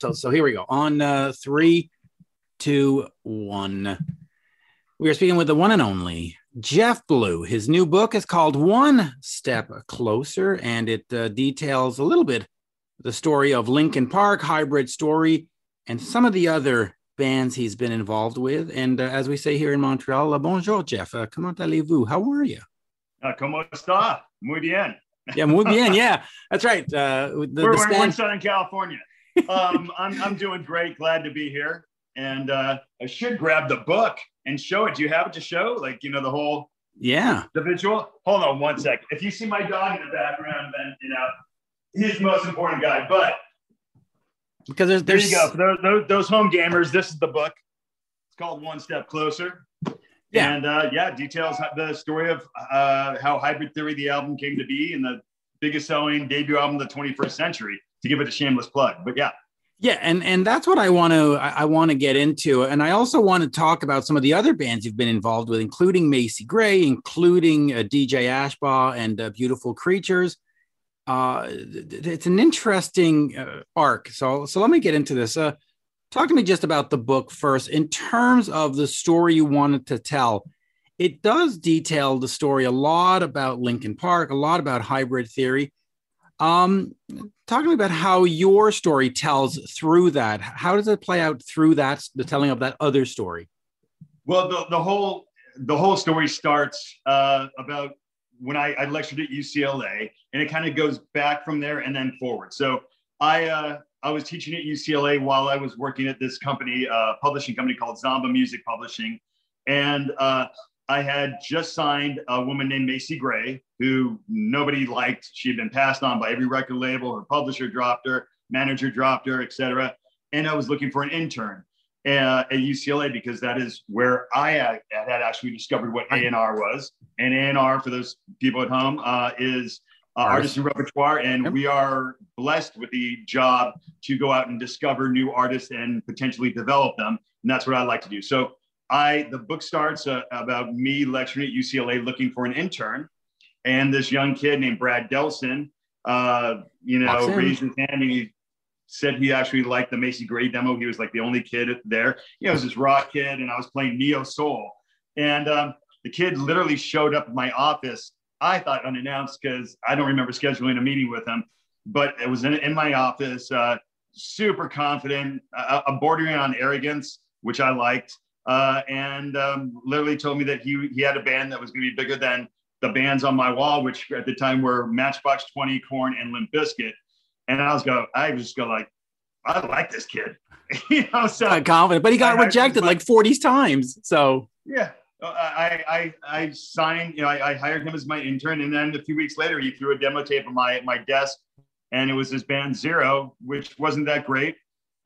So, so here we go. On uh, three, two, one. We are speaking with the one and only Jeff Blue. His new book is called One Step Closer, and it uh, details a little bit the story of Linkin Park, Hybrid Story, and some of the other bands he's been involved with. And uh, as we say here in Montreal, uh, bonjour, Jeff. Uh, comment allez-vous? How are you? Uh, ¿Cómo está? Muy bien. Yeah, muy bien. Yeah, that's right. Uh, the, we're, the we're in Southern California. Um, I'm, I'm doing great. Glad to be here. And uh, I should grab the book and show it. Do you have it to show? Like, you know, the whole yeah the visual. Hold on one second. If you see my dog in the background, then you know he's the most important guy. But because there's, there's there you go. For those, those, those home gamers, this is the book. It's called One Step Closer. Yeah. And uh, yeah, details the story of uh, how Hybrid Theory, the album, came to be and the biggest selling debut album of the 21st century, to give it a shameless plug. But yeah. Yeah, and and that's what I want to I, want to get into, and I also want to talk about some of the other bands you've been involved with, including Macy Gray, including uh, DJ Ashba and uh, Beautiful Creatures. Uh, it's an interesting uh, arc. So so let me get into this. Uh, talk to me just about the book first in terms of the story you wanted to tell it does detail the story a lot about linkin park a lot about hybrid theory um, talk to me about how your story tells through that. How does it play out through that the telling of that other story? Well the, the whole the whole story starts uh, about when I, I lectured at ucla and it kind of goes back from there and then forward. So i uh, I was teaching at UCLA while I was working at this company, uh, publishing company called Zomba Music Publishing. And uh, I had just signed a woman named Macy Gray, who nobody liked. She had been passed on by every record label. Her publisher dropped her, manager dropped her, etc. And I was looking for an intern uh, at UCLA because that is where I had, had actually discovered what A&R was. And A&R, for those people at home, uh, is uh, artists and repertoire, and yep. we are blessed with the job to go out and discover new artists and potentially develop them. And that's what I like to do. So I, the book starts uh, about me lecturing at UCLA, looking for an intern, and this young kid named Brad Delson, uh, you know, raised his hand and he said he actually liked the Macy Gray demo. He was like the only kid there. You know, it was this rock kid, and I was playing neo soul, and um, the kid literally showed up at my office I thought unannounced because I don't remember scheduling a meeting with him, but it was in, in my office, uh, super confident, uh, uh, bordering on arrogance, which I liked, uh, and um, literally told me that he, he had a band that was going to be bigger than the bands on my wall, which at the time were Matchbox 20, Korn, and Limp Bizkit. And I was go, I was just go like, I like this kid, you know. So confident, but he got I, rejected I, like 40 times. So yeah, I, I, I signed, you know, I, I, hired him as my intern. And then a few weeks later, he threw a demo tape on my, my desk and it was his band Zero, which wasn't that great.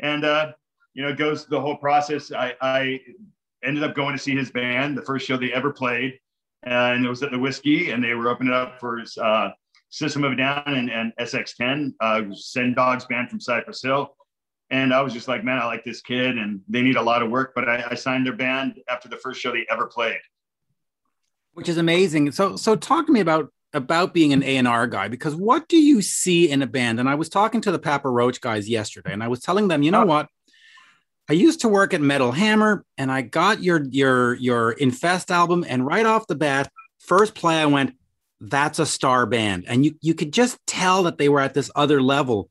And, uh, you know, it goes the whole process. I, I ended up going to see his band, the first show they ever played. And it was at the Whisky and they were opening up for uh, System of a Down and, and SX10, uh, Sen Dog's band from Cypress Hill. And I was just like, man, I like this kid and they need a lot of work. But I, I signed their band after the first show they ever played. Which is amazing. So so talk to me about about being an A&R guy because what do you see in a band? And I was talking to the Papa Roach guys yesterday and I was telling them, you know what? I used to work at Metal Hammer and I got your your your Infest album and right off the bat, first play I went, that's a star band. And you you could just tell that they were at this other level.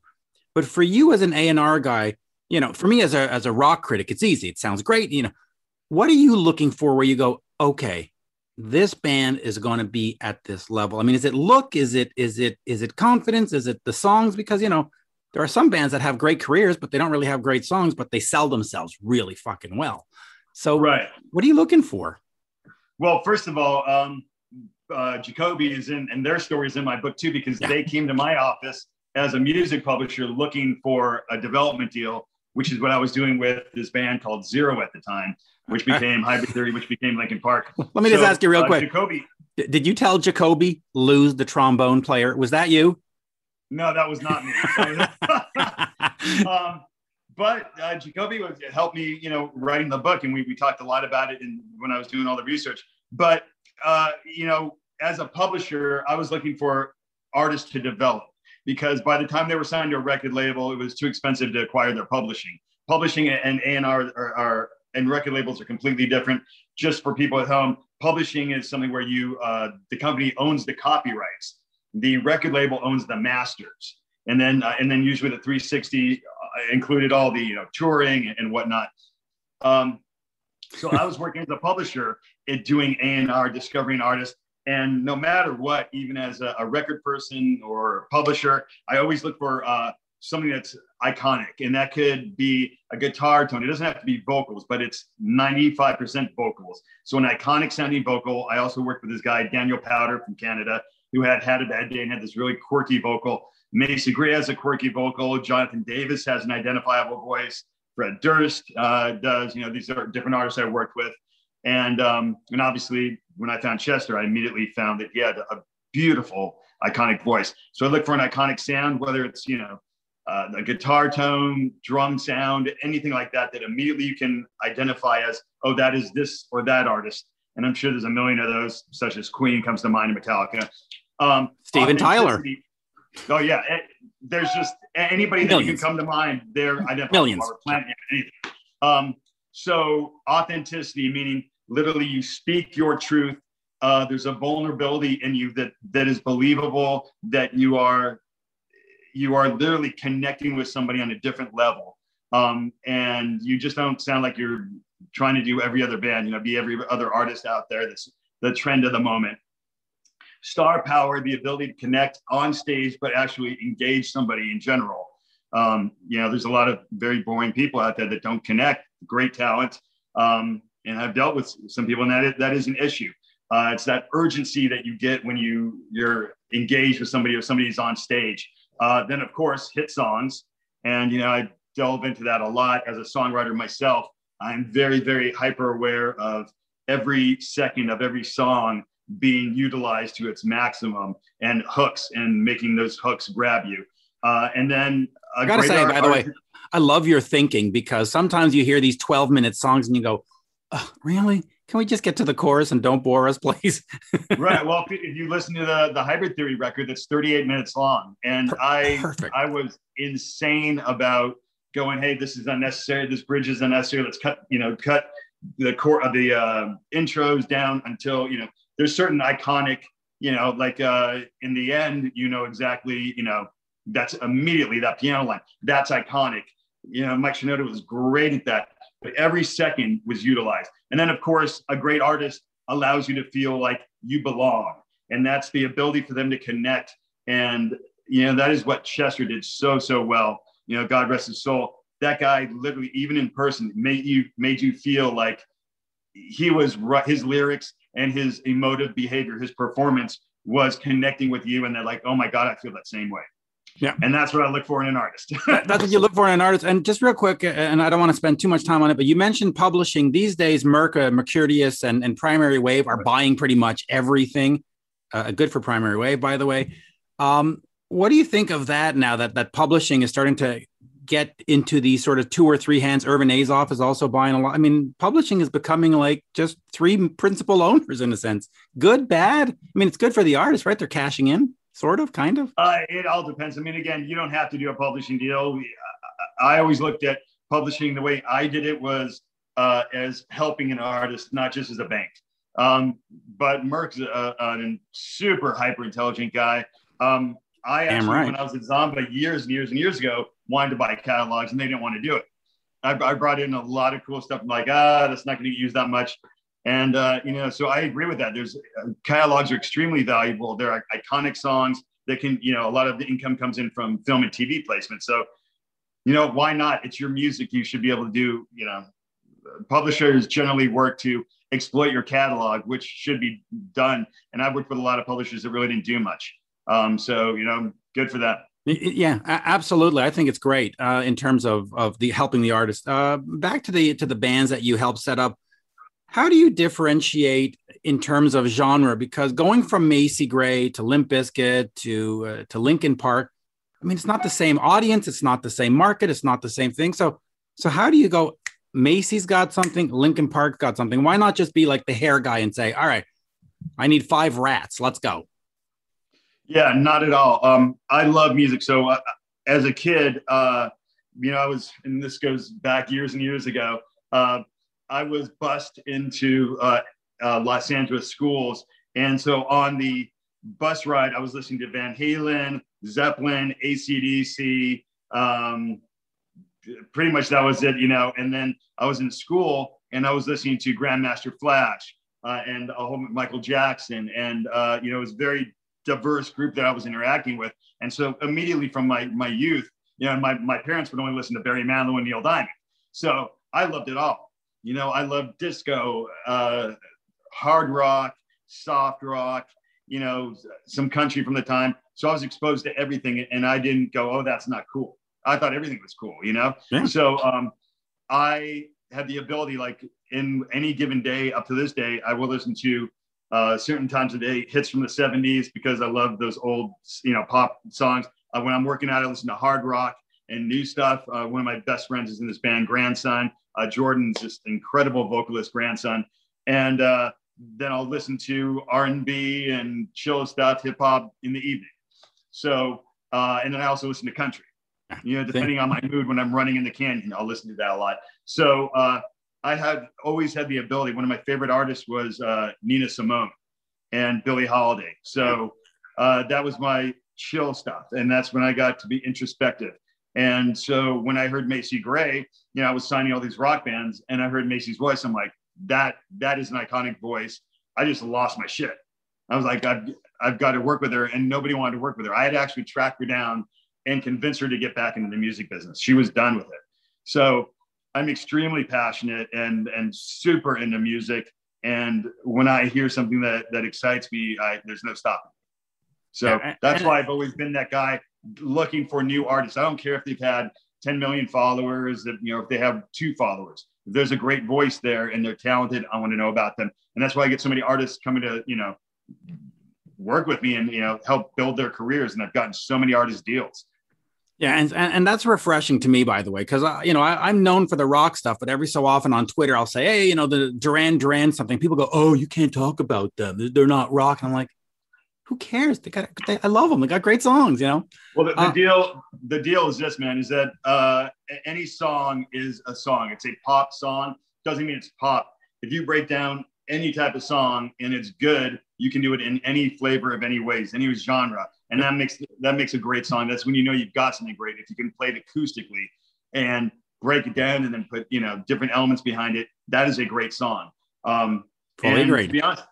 But for you as an A&R guy, you know, for me as a as a rock critic, it's easy. It sounds great. You know, what are you looking for where you go, okay, this band is going to be at this level? I mean, is it look? Is it is it is it confidence? Is it the songs? Because you know, there are some bands that have great careers, but they don't really have great songs, but they sell themselves really fucking well. So, right, what are you looking for? Well, first of all, um, uh, Jacoby is in, and their story is in my book too, because yeah. they came to my office as a music publisher looking for a development deal which is what I was doing with this band called Zero at the time, which became Hybrid Theory, which became Linkin Park. Let me so, just ask you real uh, quick. Jacoby, did you tell Jacoby lose the trombone player? Was that you? No, that was not me. um, but uh, Jacoby was helped me, you know, writing the book, and we, we talked a lot about it in, when I was doing all the research. But uh, you know, as a publisher, I was looking for artists to develop because by the time they were signed to a record label, it was too expensive to acquire their publishing. Publishing and A and R are, and record labels are completely different. Just for people at home, publishing is something where you uh, the company owns the copyrights, the record label owns the masters, and then uh, and then usually the 360 uh, included all the you know touring and whatnot. Um, so I was working as a publisher at doing A and R, discovering artists, and no matter what, even as a, a record person or publisher, I always look for uh, something that's iconic. And that could be a guitar tone. It doesn't have to be vocals, but it's 95% vocals. So an iconic sounding vocal. I also worked with this guy, Daniel Powter from Canada, who had had a bad day and had this really quirky vocal. Macy Gray has a quirky vocal. Jonathan Davis has an identifiable voice. Fred Durst uh, does. You know, these are different artists I worked with. And um, and obviously, when I found Chester, I immediately found that he had a beautiful, iconic voice. So I look for an iconic sound, whether it's you know uh, a guitar tone, drum sound, anything like that, that immediately you can identify as, oh, that is this or that artist. And I'm sure there's a million of those, such as Queen comes to mind, and Metallica. Um, Steven Tyler. Oh yeah, eh, there's just anybody Millions. that you can come to mind. They're identified. Millions. Planet, anything. Um, so authenticity, meaning literally you speak your truth uh, there's a vulnerability in you that that is believable that you are you are literally connecting with somebody on a different level um, and you just don't sound like you're trying to do every other band you know be every other artist out there that's the trend of the moment star power the ability to connect on stage but actually engage somebody in general um, you know there's a lot of very boring people out there that don't connect great talent um, and I've dealt with some people, and that is, that is an issue. Uh, it's that urgency that you get when you you're engaged with somebody or somebody's on stage. Uh, then, of course, hit songs, and you know I delve into that a lot as a songwriter myself. I'm very very hyper aware of every second of every song being utilized to its maximum and hooks and making those hooks grab you. Uh, and then I gotta say, by the way, I love your thinking because sometimes you hear these 12 minute songs and you go, oh, really? Can we just get to the chorus and don't bore us, please? right. Well, if you listen to the the Hybrid Theory record, that's 38 minutes long, and I Perfect. I was insane about going, hey, this is unnecessary. This bridge is unnecessary. Let's cut, you know, cut the core of the uh, intros down until you know there's certain iconic, you know, like uh, in the end, you know exactly, you know, that's immediately that piano line. That's iconic. You know, Mike Shinoda was great at that but every second was utilized. And then, of course, a great artist allows you to feel like you belong. And that's the ability for them to connect. And, you know, that is what Chester did so, so well. You know, God rest his soul. That guy literally, even in person, made you made you feel like he was right. His lyrics and his emotive behavior, his performance was connecting with you. And they're like, oh my God, I feel that same way. Yeah. And that's what I look for in an artist. that's what you look for in an artist. And just real quick, and I don't want to spend too much time on it, but you mentioned publishing. These days, Merca, Mercuriadis, and, and Primary Wave are buying pretty much everything. Uh, good for Primary Wave, by the way. Um, what do you think of that now that, that publishing is starting to get into the sort of two or three hands? Irving Azoff is also buying a lot. I mean, publishing is becoming like just three principal owners in a sense. Good, bad. I mean, it's good for the artist, right? They're cashing in sort of, kind of? Uh, it all depends. I mean, again, you don't have to do a publishing deal. We, I always looked at publishing the way I did it was uh, as helping an artist, not just as a bank. Um, but Merck's a, a super hyper intelligent guy. Um, I actually, right. when I was at Zomba years and years and years ago, wanted to buy catalogs and they didn't want to do it. I, I brought in a lot of cool stuff. I'm like, ah, that's not going to used that much. And uh, you know, so I agree with that. There's uh, catalogs are extremely valuable. They're iconic songs that can, you know, a lot of the income comes in from film and TV placement. So, you know, why not? It's your music. You should be able to do. You know, publishers generally work to exploit your catalog, which should be done. And I've worked with a lot of publishers that really didn't do much. Um, so, you know, good for that. Yeah, absolutely. I think it's great uh, in terms of of the helping the artist. Uh, back to the to the bands that you help set up. How do you differentiate in terms of genre? Because going from Macy Gray to Limp Bizkit to uh, to Linkin Park, I mean, it's not the same audience, it's not the same market, it's not the same thing. So, so how do you go? Macy's got something, Linkin Park got something. Why not just be like the hair guy and say, "All right, I need five rats, let's go." Yeah, not at all. Um, I love music. So uh, as a kid, uh, you know, I was, and this goes back years and years ago. Uh, I was bussed into uh, uh, Los Angeles schools, and so on the bus ride, I was listening to Van Halen, Zeppelin, ACDC. Um, pretty much that was it, you know. And then I was in school, and I was listening to Grandmaster Flash uh, and a whole Michael Jackson, and you know, it was very diverse group that I was interacting with. And so immediately from my my youth, you know, my, my parents would only listen to Barry Manilow and Neil Diamond. So I loved it all. You know, I loved disco, uh, hard rock, soft rock, you know, some country from the time. So I was exposed to everything and I didn't go, oh, that's not cool. I thought everything was cool, you know? Yeah. So um, I had the ability, like in any given day up to this day, I will listen to uh, certain times of day hits from the 70s because I love those old, you know, pop songs. Uh, when I'm working out, I listen to hard rock and new stuff. Uh, one of my best friends is in this band, Grandson. Uh, Jordan's just incredible vocalist, Grandson. And uh, then I'll listen to R&B and chill stuff, hip hop in the evening. So, uh, and then I also listen to country. You know, depending on my mood when I'm running in the canyon, I'll listen to that a lot. So, I had always had the ability. One of my favorite artists was uh, Nina Simone and Billie Holiday. So uh, that was my chill stuff, and that's when I got to be introspective. And so when I heard Macy Gray, you know, I was signing all these rock bands, and I heard Macy's voice. I'm like, that that is an iconic voice. I just lost my shit. I was like, I've I've got to work with her, and nobody wanted to work with her. I had to actually tracked her down and convinced her to get back into the music business. She was done with it. So I'm extremely passionate and and super into music. And when I hear something that that excites me, I, there's no stopping. So yeah, that's why I've always been that guy looking for new artists. I don't care if they've had 10 million followers, that you know, if they have two followers. If there's a great voice there and they're talented, I want to know about them. And that's why I get so many artists coming to, you know, work with me and you know help build their careers. And I've gotten so many artist deals. Yeah, and, and, and that's refreshing to me, by the way, because you know I, am known for the rock stuff, but every so often on Twitter I'll say, hey, you know, the Duran Duran something. People go, oh, you can't talk about them; they're not rock. And I'm like, who cares? They got, they, I love them. They got great songs, you know. Well, the, the uh, deal, the deal is this, man, is that uh, any song is a song. It's a pop song. Doesn't mean it's pop. If you break down any type of song and it's good, you can do it in any flavor of any ways, any genre and that makes that makes a great song. That's when you know you've got something great if you can play it acoustically and break it down and then put you know different elements behind it. That is a great song. Um, Fully great. To be honest,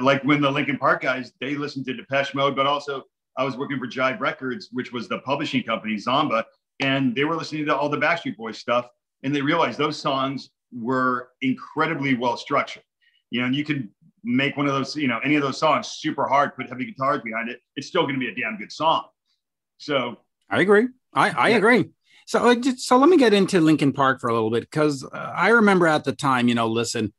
like when the Linkin Park guys they listened to Depeche Mode, but also I was working for Jive Records, which was the publishing company Zomba, and they were listening to all the Backstreet Boys stuff, and they realized those songs were incredibly well structured. You know, and you could make one of those, you know, any of those songs super hard, put heavy guitars behind it, it's still going to be a damn good song. So I agree. I, I yeah. agree. So, uh, so let me get into Linkin Park for a little bit because uh, I remember at the time, you know, listen,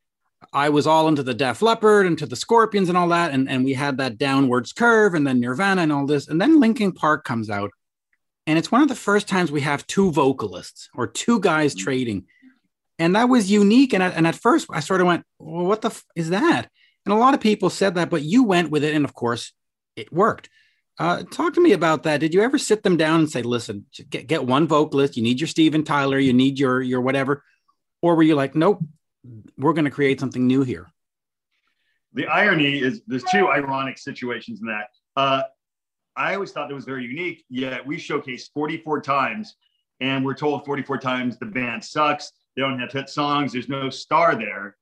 I was all into the Def Leppard, and to the Scorpions and all that, and and we had that downwards curve, and then Nirvana and all this, and then Linkin Park comes out, and it's one of the first times we have two vocalists or two guys mm-hmm. trading, and that was unique. And at, and at first, I sort of went, well, "What the f- is that?" And a lot of people said that, but you went with it. And of course, it worked. Uh, talk to me about that. Did you ever sit them down and say, listen, get, get one vocalist, you need your Steven Tyler, you need your, your whatever? Or were you like, nope, we're going to create something new here? The irony is there's two ironic situations in that. Uh, I always thought that was very unique, yet we showcased 44 times and we're told 44 times the band sucks. They don't have hit songs. There's no star there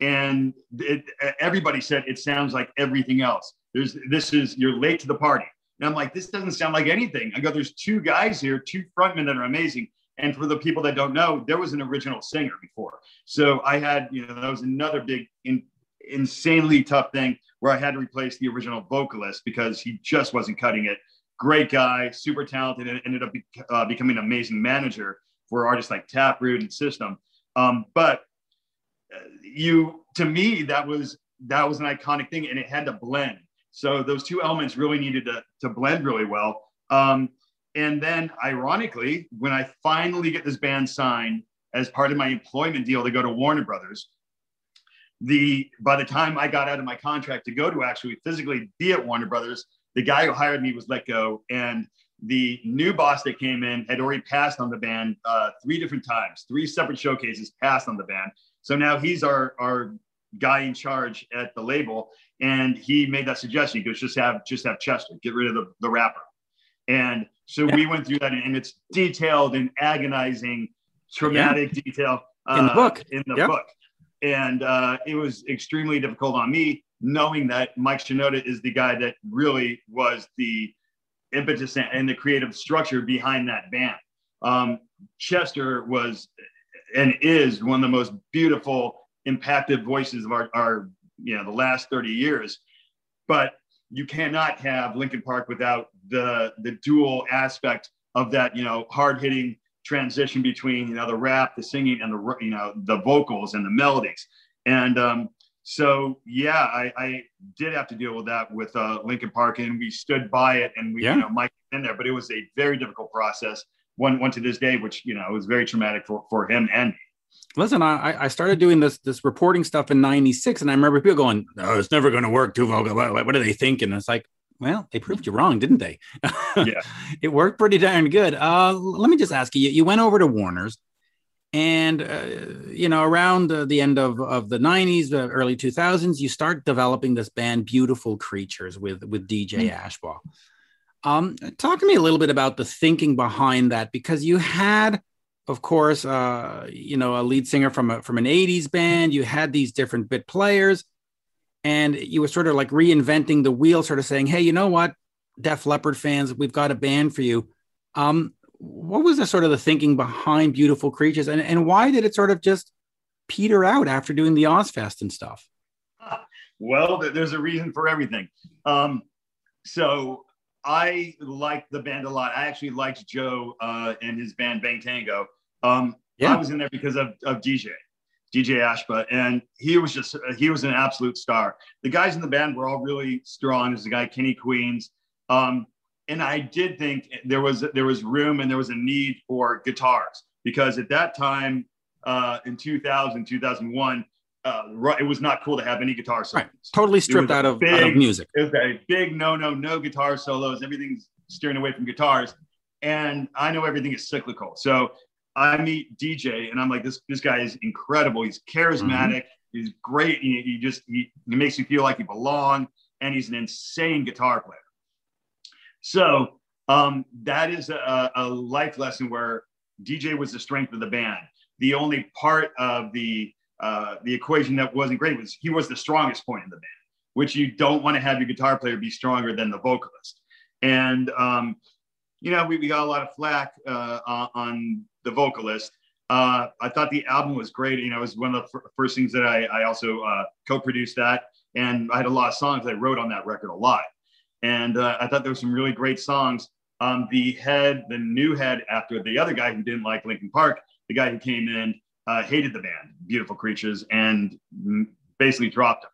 and it, everybody said it sounds like everything else. There's this is you're late to the party, and I'm like, this doesn't sound like anything. I go, there's two guys here, two frontmen that are amazing. And for the people that don't know, there was an original singer before. So I had, you know, that was another big, in, insanely tough thing where I had to replace the original vocalist because he just wasn't cutting it. great guy, super talented, and ended up be, uh, becoming an amazing manager for artists like Taproot and System. Um, but you, to me, that was that was an iconic thing, and it had to blend. So those two elements really needed to to blend really well. Um, and then, ironically, when I finally get this band signed as part of my employment deal to go to Warner Brothers, the by the time I got out of my contract to go to actually physically be at Warner Brothers, the guy who hired me was let go, and the new boss that came in had already passed on the band uh, three different times, three separate showcases passed on the band. So now he's our our guy in charge at the label, and he made that suggestion. He goes, just have just have Chester, get rid of the, the rapper. And so yeah. we went through that, and it's detailed and agonizing, traumatic yeah. detail uh, in the book. In the yep. book, and uh, it was extremely difficult on me knowing that Mike Shinoda is the guy that really was the impetus and the creative structure behind that band. Um, Chester was and is one of the most beautiful, impacted voices of our, our, you know, the last 30 years. But you cannot have Linkin Park without the the dual aspect of that, you know, hard hitting transition between you know the rap, the singing, and the you know the vocals and the melodies. And um, so yeah, I, I, did have to deal with that with uh, Linkin Park, and we stood by it, and we yeah. you know Mike in there, but it was a very difficult process. One one to this day, which you know was very traumatic for for him and me. Listen, I, I started doing this this reporting stuff in '96, and I remember people going, "Oh, it's never going to work, Tuvo. What, what, are they thinking?" And it's like, well, they proved you wrong, didn't they? yeah, it worked pretty darn good. Uh, let me just ask you: you went over to Warner's and uh, you know around uh, the end of, of the 90s the early 2000s you start developing this band beautiful creatures with with dj mm. Ashba um, talk to me a little bit about the thinking behind that because you had of course uh, you know a lead singer from a, from an 80s band you had these different bit players and you were sort of like reinventing the wheel sort of saying hey you know what def leppard fans we've got a band for you um, what was the sort of the thinking behind Beautiful Creatures, and and why did it sort of just peter out after doing the Ozzfest and stuff? Well, there's a reason for everything. Um, so I liked the band a lot. I actually liked Joe uh, and his band Bang Tango. Um, yeah. I was in there because of, of DJ, DJ Ashba, and he was just he was an absolute star. The guys in the band were all really strong. There's a guy Kenny Kweens. Um, and I did think there was there was room and there was a need for guitars because at that time uh, in 2000 2001 uh, it was not cool to have any guitar solos. Right. Totally stripped out of, big, out of music. It was a big no no no guitar solos. Everything's steering away from guitars, and I know everything is cyclical. So I meet DJ and I'm like this this guy is incredible. He's charismatic. Mm-hmm. He's great. He, he just he, he makes you feel like you belong, and he's an insane guitar player. So um, that is a, a life lesson where DJ was the strength of the band. The only part of the uh, the equation that wasn't great was he was the strongest point in the band, which you don't want to have your guitar player be stronger than the vocalist. And um, you know, we, we got a lot of flack uh, on the vocalist. Uh, I thought the album was great. You know, it was one of the first things that I, I also uh, co-produced that, and I had a lot of songs I wrote on that record a lot and uh, I thought there were some really great songs. Um, the head, the new head after the other guy who didn't like Linkin Park, the guy who came in uh, hated the band, Beautiful Creatures, and basically dropped them.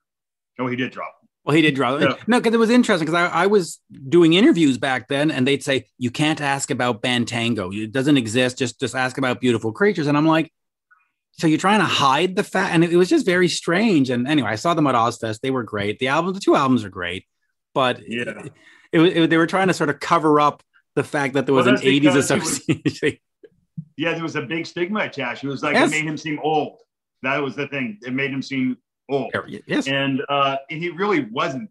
Oh, he did drop him. Well, he did drop. So, no, because it was interesting because I, I, was doing interviews back then, and they'd say you can't ask about Bang Tango. It doesn't exist. Just just ask about Beautiful Creatures. And I'm like, so you're trying to hide the fact? And it, it was just very strange. And anyway, I saw them at Ozzfest; They were great. The album, the two albums are great but yeah, it, it, it, they were trying to sort of cover up the fact that there was well, an 80s association. Yeah, there was a big stigma attached. It was like yes. it made him seem old. That was the thing. It made him seem old. Yes. And uh, he really wasn't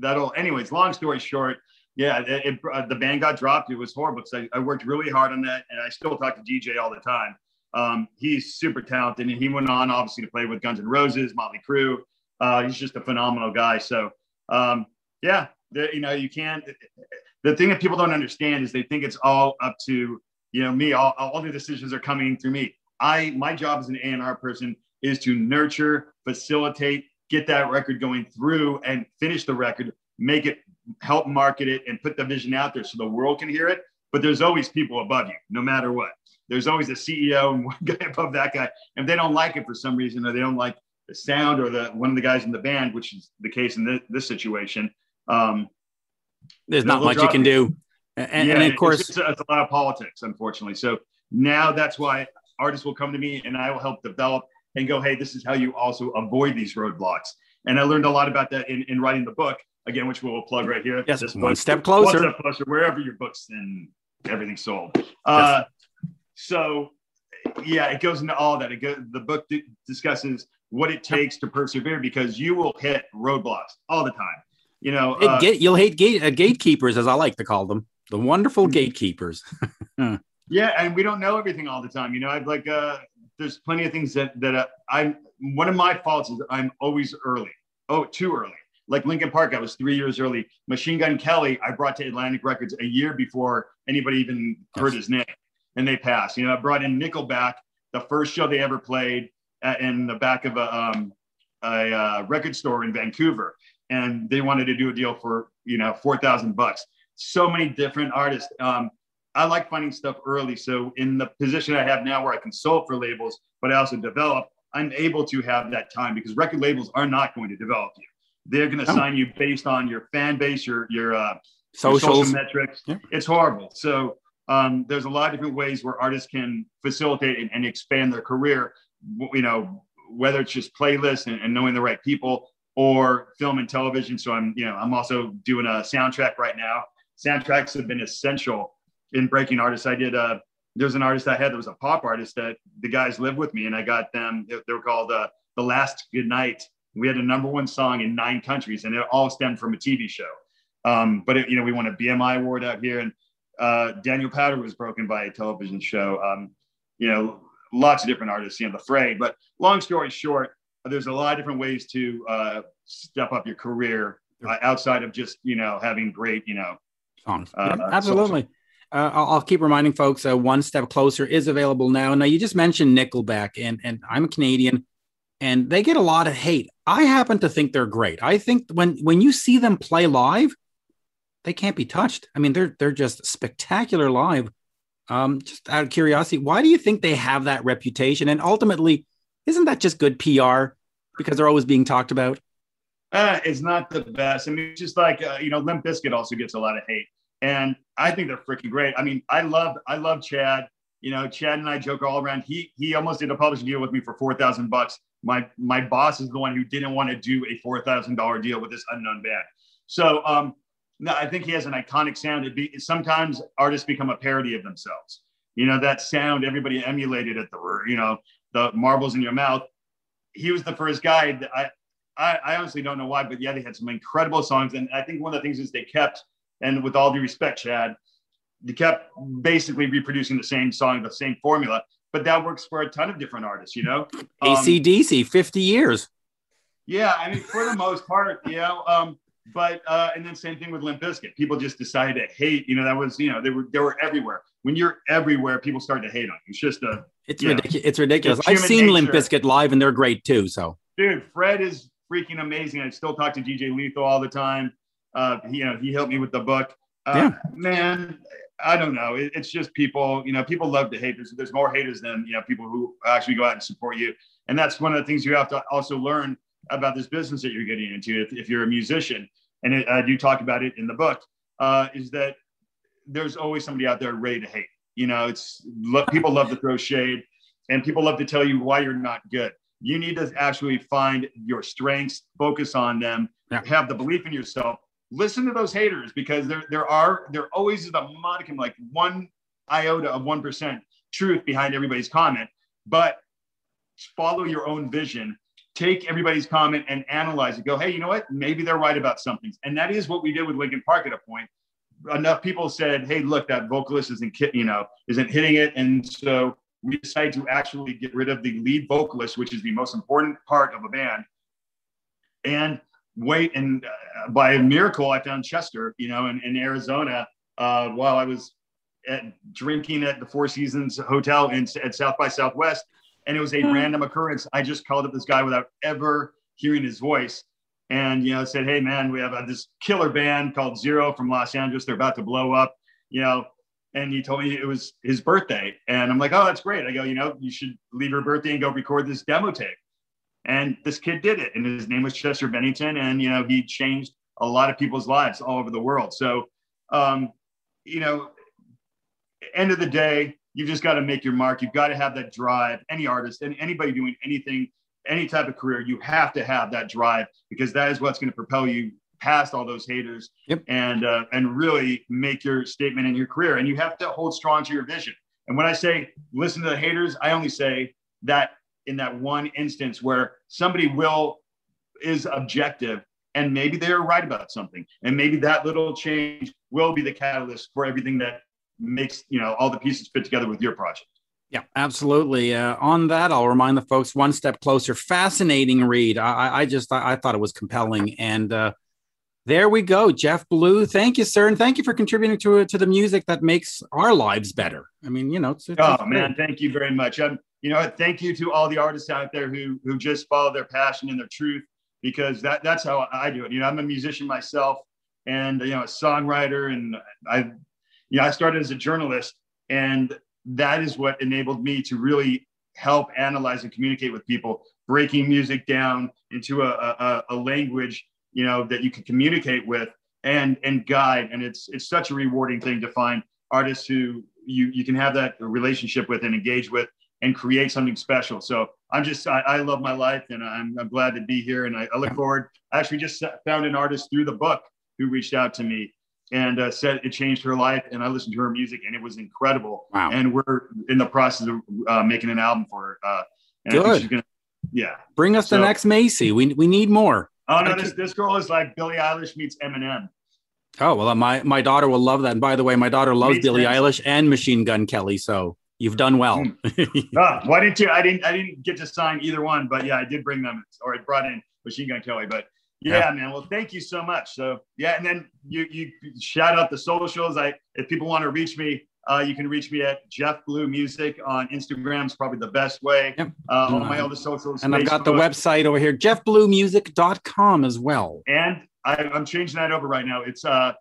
that old. Anyways, long story short, yeah, it, it, uh, the band got dropped. It was horrible. because I, I, worked really hard on that, and I still talk to DJ all the time. Um, he's super talented, and he went on obviously to play with Guns N' Roses, Motley Crue. Uh, he's just a phenomenal guy. So um, yeah, the, you know, you can't. The thing that people don't understand is they think it's all up to you know me. All, all the decisions are coming through me. I my job as an A&R person is to nurture, facilitate, get that record going through, and finish the record, make it help market it and put the vision out there so the world can hear it. But there's always people above you, no matter what. There's always a CEO and one guy above that guy. And if they don't like it for some reason, or they don't like the sound or the one of the guys in the band, which is the case in this, this situation, um, there's not much you can do. And, yeah, and of course, it's, it's, a lot of politics, unfortunately. So now that's why artists will come to me and I will help develop and go, hey, this is how you also avoid these roadblocks. And I learned a lot about that in, in writing the book, again, which we'll plug right here. Yes, this one book, step closer. One step closer, wherever your books and everything's sold. Uh, So, yeah, it goes into all that. It goes, the book d- discusses what it takes to persevere because you will hit roadblocks all the time. You know, uh, get, you'll hate gate, uh, gatekeepers, as I like to call them, the wonderful mm-hmm. gatekeepers. yeah, and we don't know everything all the time. You know, I've like, uh, there's plenty of things that that uh, I'm. One of my faults is I'm always early. Oh, too early. Like Linkin Park, I was three years early. Machine Gun Kelly, I brought to Atlantic Records a year before anybody even heard his name, and they passed. You know, I brought in Nickelback, the first show they ever played in the back of a, um, a uh, record store in Vancouver, and they wanted to do a deal for you know four thousand bucks. So many different artists. Um, I like finding stuff early. So in the position I have now, where I consult for labels, but I also develop, I'm able to have that time because record labels are not going to develop you. They're going to oh. sign you based on your fan base, your your, uh, your social metrics. Yeah. It's horrible. So um, there's a lot of different ways where artists can facilitate and, and expand their career. You know, whether it's just playlists and, and, knowing the right people, or film and television. So I'm, you know, I'm also doing a soundtrack right now. Soundtracks have been essential in breaking artists. I did. Uh, there's an artist I had that was a pop artist that the guys lived with me, and I got them. They were called uh, the Last Good Night. We had a number one song in nine countries, and it all stemmed from a TV show. Um, but it, you know, we won a BMI award out here, and uh, Daniel Powter was broken by a television show. Um, you know, lots of different artists, you know, the Fray. But long story short, there's a lot of different ways to uh, step up your career uh, outside of just you know having great you know songs. Uh, yeah, absolutely. Uh, I'll, I'll, keep reminding folks. Uh, One Step Closer is available now. Now you just mentioned Nickelback, and and I'm a Canadian, and they get a lot of hate. I happen to think they're great. I think when when you see them play live, they can't be touched. I mean, they're they're just spectacular live. Um, just out of curiosity, why do you think they have that reputation? And ultimately, isn't that just good PR because they're always being talked about? Uh, it's not the best. I mean, it's just like uh, you know, Limp Bizkit also gets a lot of hate, and I think they're freaking great. I mean, I love I love Chad. You know, Chad and I joke all around. He he almost did a publishing deal with me for four thousand bucks. My my boss is the one who didn't want to do a four thousand dollar deal with this unknown band. So um, no, I think he has an iconic sound. It be sometimes artists become a parody of themselves. You know that sound everybody emulated at the you know the marbles in your mouth. He was the first guy. That I, I I honestly don't know why, but yeah, they had some incredible songs, and I think one of the things is they kept and with all due respect, Chad, they kept basically reproducing the same song, the same formula. But that works for a ton of different artists, you know. Um, ACDC, 50 years. Yeah, I mean, for the most part, you know. Um, but uh, and then same thing with Limp Bizkit. People just decided to hate. You know, that was you know they were they were everywhere. When you're everywhere, people start to hate on you. It's just a it's ridiculous. It's ridiculous. It's I've seen nature. Limp Bizkit live, and they're great too. So, dude, Fred is freaking amazing. I still talk to DJ Lethal all the time. Uh, you know, he helped me with the book. Uh, yeah. Man, I don't know. It, it's just people, you know, people love to hate. There's, there's more haters than, you know, people who actually go out and support you. And that's one of the things you have to also learn about this business that you're getting into if, if you're a musician. And it, I do talk about it in the book, uh, is that there's always somebody out there ready to hate. You know, it's people love to throw shade and people love to tell you why you're not good. You need to actually find your strengths, focus on them, yeah. have the belief in yourself, listen to those haters because there there are there always is a modicum like one iota of one percent truth behind everybody's comment, but follow your own vision. Take everybody's comment and analyze it. Go, hey, you know what? Maybe they're right about something, and that is what we did with Linkin Park at a point. Enough people said, "Hey, look, that vocalist isn't you know isn't hitting it," and so we decided to actually get rid of the lead vocalist, which is the most important part of a band, and wait and uh, by a miracle i found chester you know in, in arizona uh, while i was at, drinking at the four seasons hotel in, at south by southwest and it was a mm-hmm. random occurrence i just called up this guy without ever hearing his voice and you know said, "Hey man, we have a, this killer band called Zero from Los Angeles. They're about to blow up." You know, and he told me it was his birthday, and I'm like, "Oh, that's great." I go, "You know, you should leave your birthday and go record this demo tape." And this kid did it, and his name was Chester Bennington, and you know he changed a lot of people's lives all over the world. So, um, you know, end of the day, you've just got to make your mark. You've got to have that drive. Any artist and anybody doing anything, any type of career, you have to have that drive because that is what's going to propel you past all those haters yep. and uh, and really make your statement in your career. And you have to hold strong to your vision. And when I say listen to the haters, I only say that in that one instance where somebody will is objective and maybe they're right about something and maybe that little change will be the catalyst for everything that makes you know all the pieces fit together with your project yeah absolutely uh, on that i'll remind the folks one step closer fascinating read i, I just I, I, thought it was compelling and uh, there we go jeff blue. Thank you sir and thank you for contributing to to the music that makes our lives better. I mean you know it's, it's oh it's man thank you very much. Um, you know thank you to all the artists out there who who just follow their passion and their truth because that that's how i do it. You know i'm a musician myself and you know a songwriter and i you know, I started as a journalist, and that is what enabled me to really help analyze and communicate with people, breaking music down into a, a, a language, you know, that you can communicate with and and guide. And it's it's such a rewarding thing to find artists who you you can have that relationship with and engage with and create something special. So I'm just I, I love my life and I'm, I'm glad to be here and I, I look forward. I actually just found an artist through the book who reached out to me and uh, said it changed her life. And I listened to her music, and it was incredible. Wow! And we're in the process of uh, making an album for her. Uh, Good. Gonna, yeah. Bring us so, the next Macy. We we need more. Oh no, this, this girl is like Billie Eilish meets Eminem. Oh well, uh, my my daughter will love that. And by the way, my daughter loves Billie Eilish and Machine Gun Kelly. So you've done well. Hmm. oh, why didn't you? I didn't. I didn't get to sign either one, but yeah, I did bring them, or I brought in Machine Gun Kelly. But yeah, yeah, man. Well, thank you so much. So yeah, and then you you shout out the socials. I if people want to reach me, uh, you can reach me at Jeff Blue Music on Instagram. It's probably the best way. Yep. Uh, on my other socials. And Facebook. I've got the website over here, jeffbluemusic.com as well. And I, am changing that over right now. It's uh,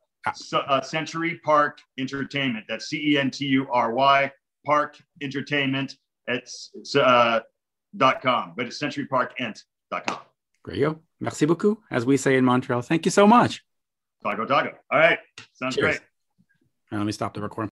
uh Century Park Entertainment. That's C E N T U R Y Park Entertainment. It's, it's uh, dot com, but it's centuryparkent.com. Great. You. Merci beaucoup, as we say in Montreal. Thank you so much. Taco, taco. All right. Sounds Cheers. great. Now, let me stop the recording.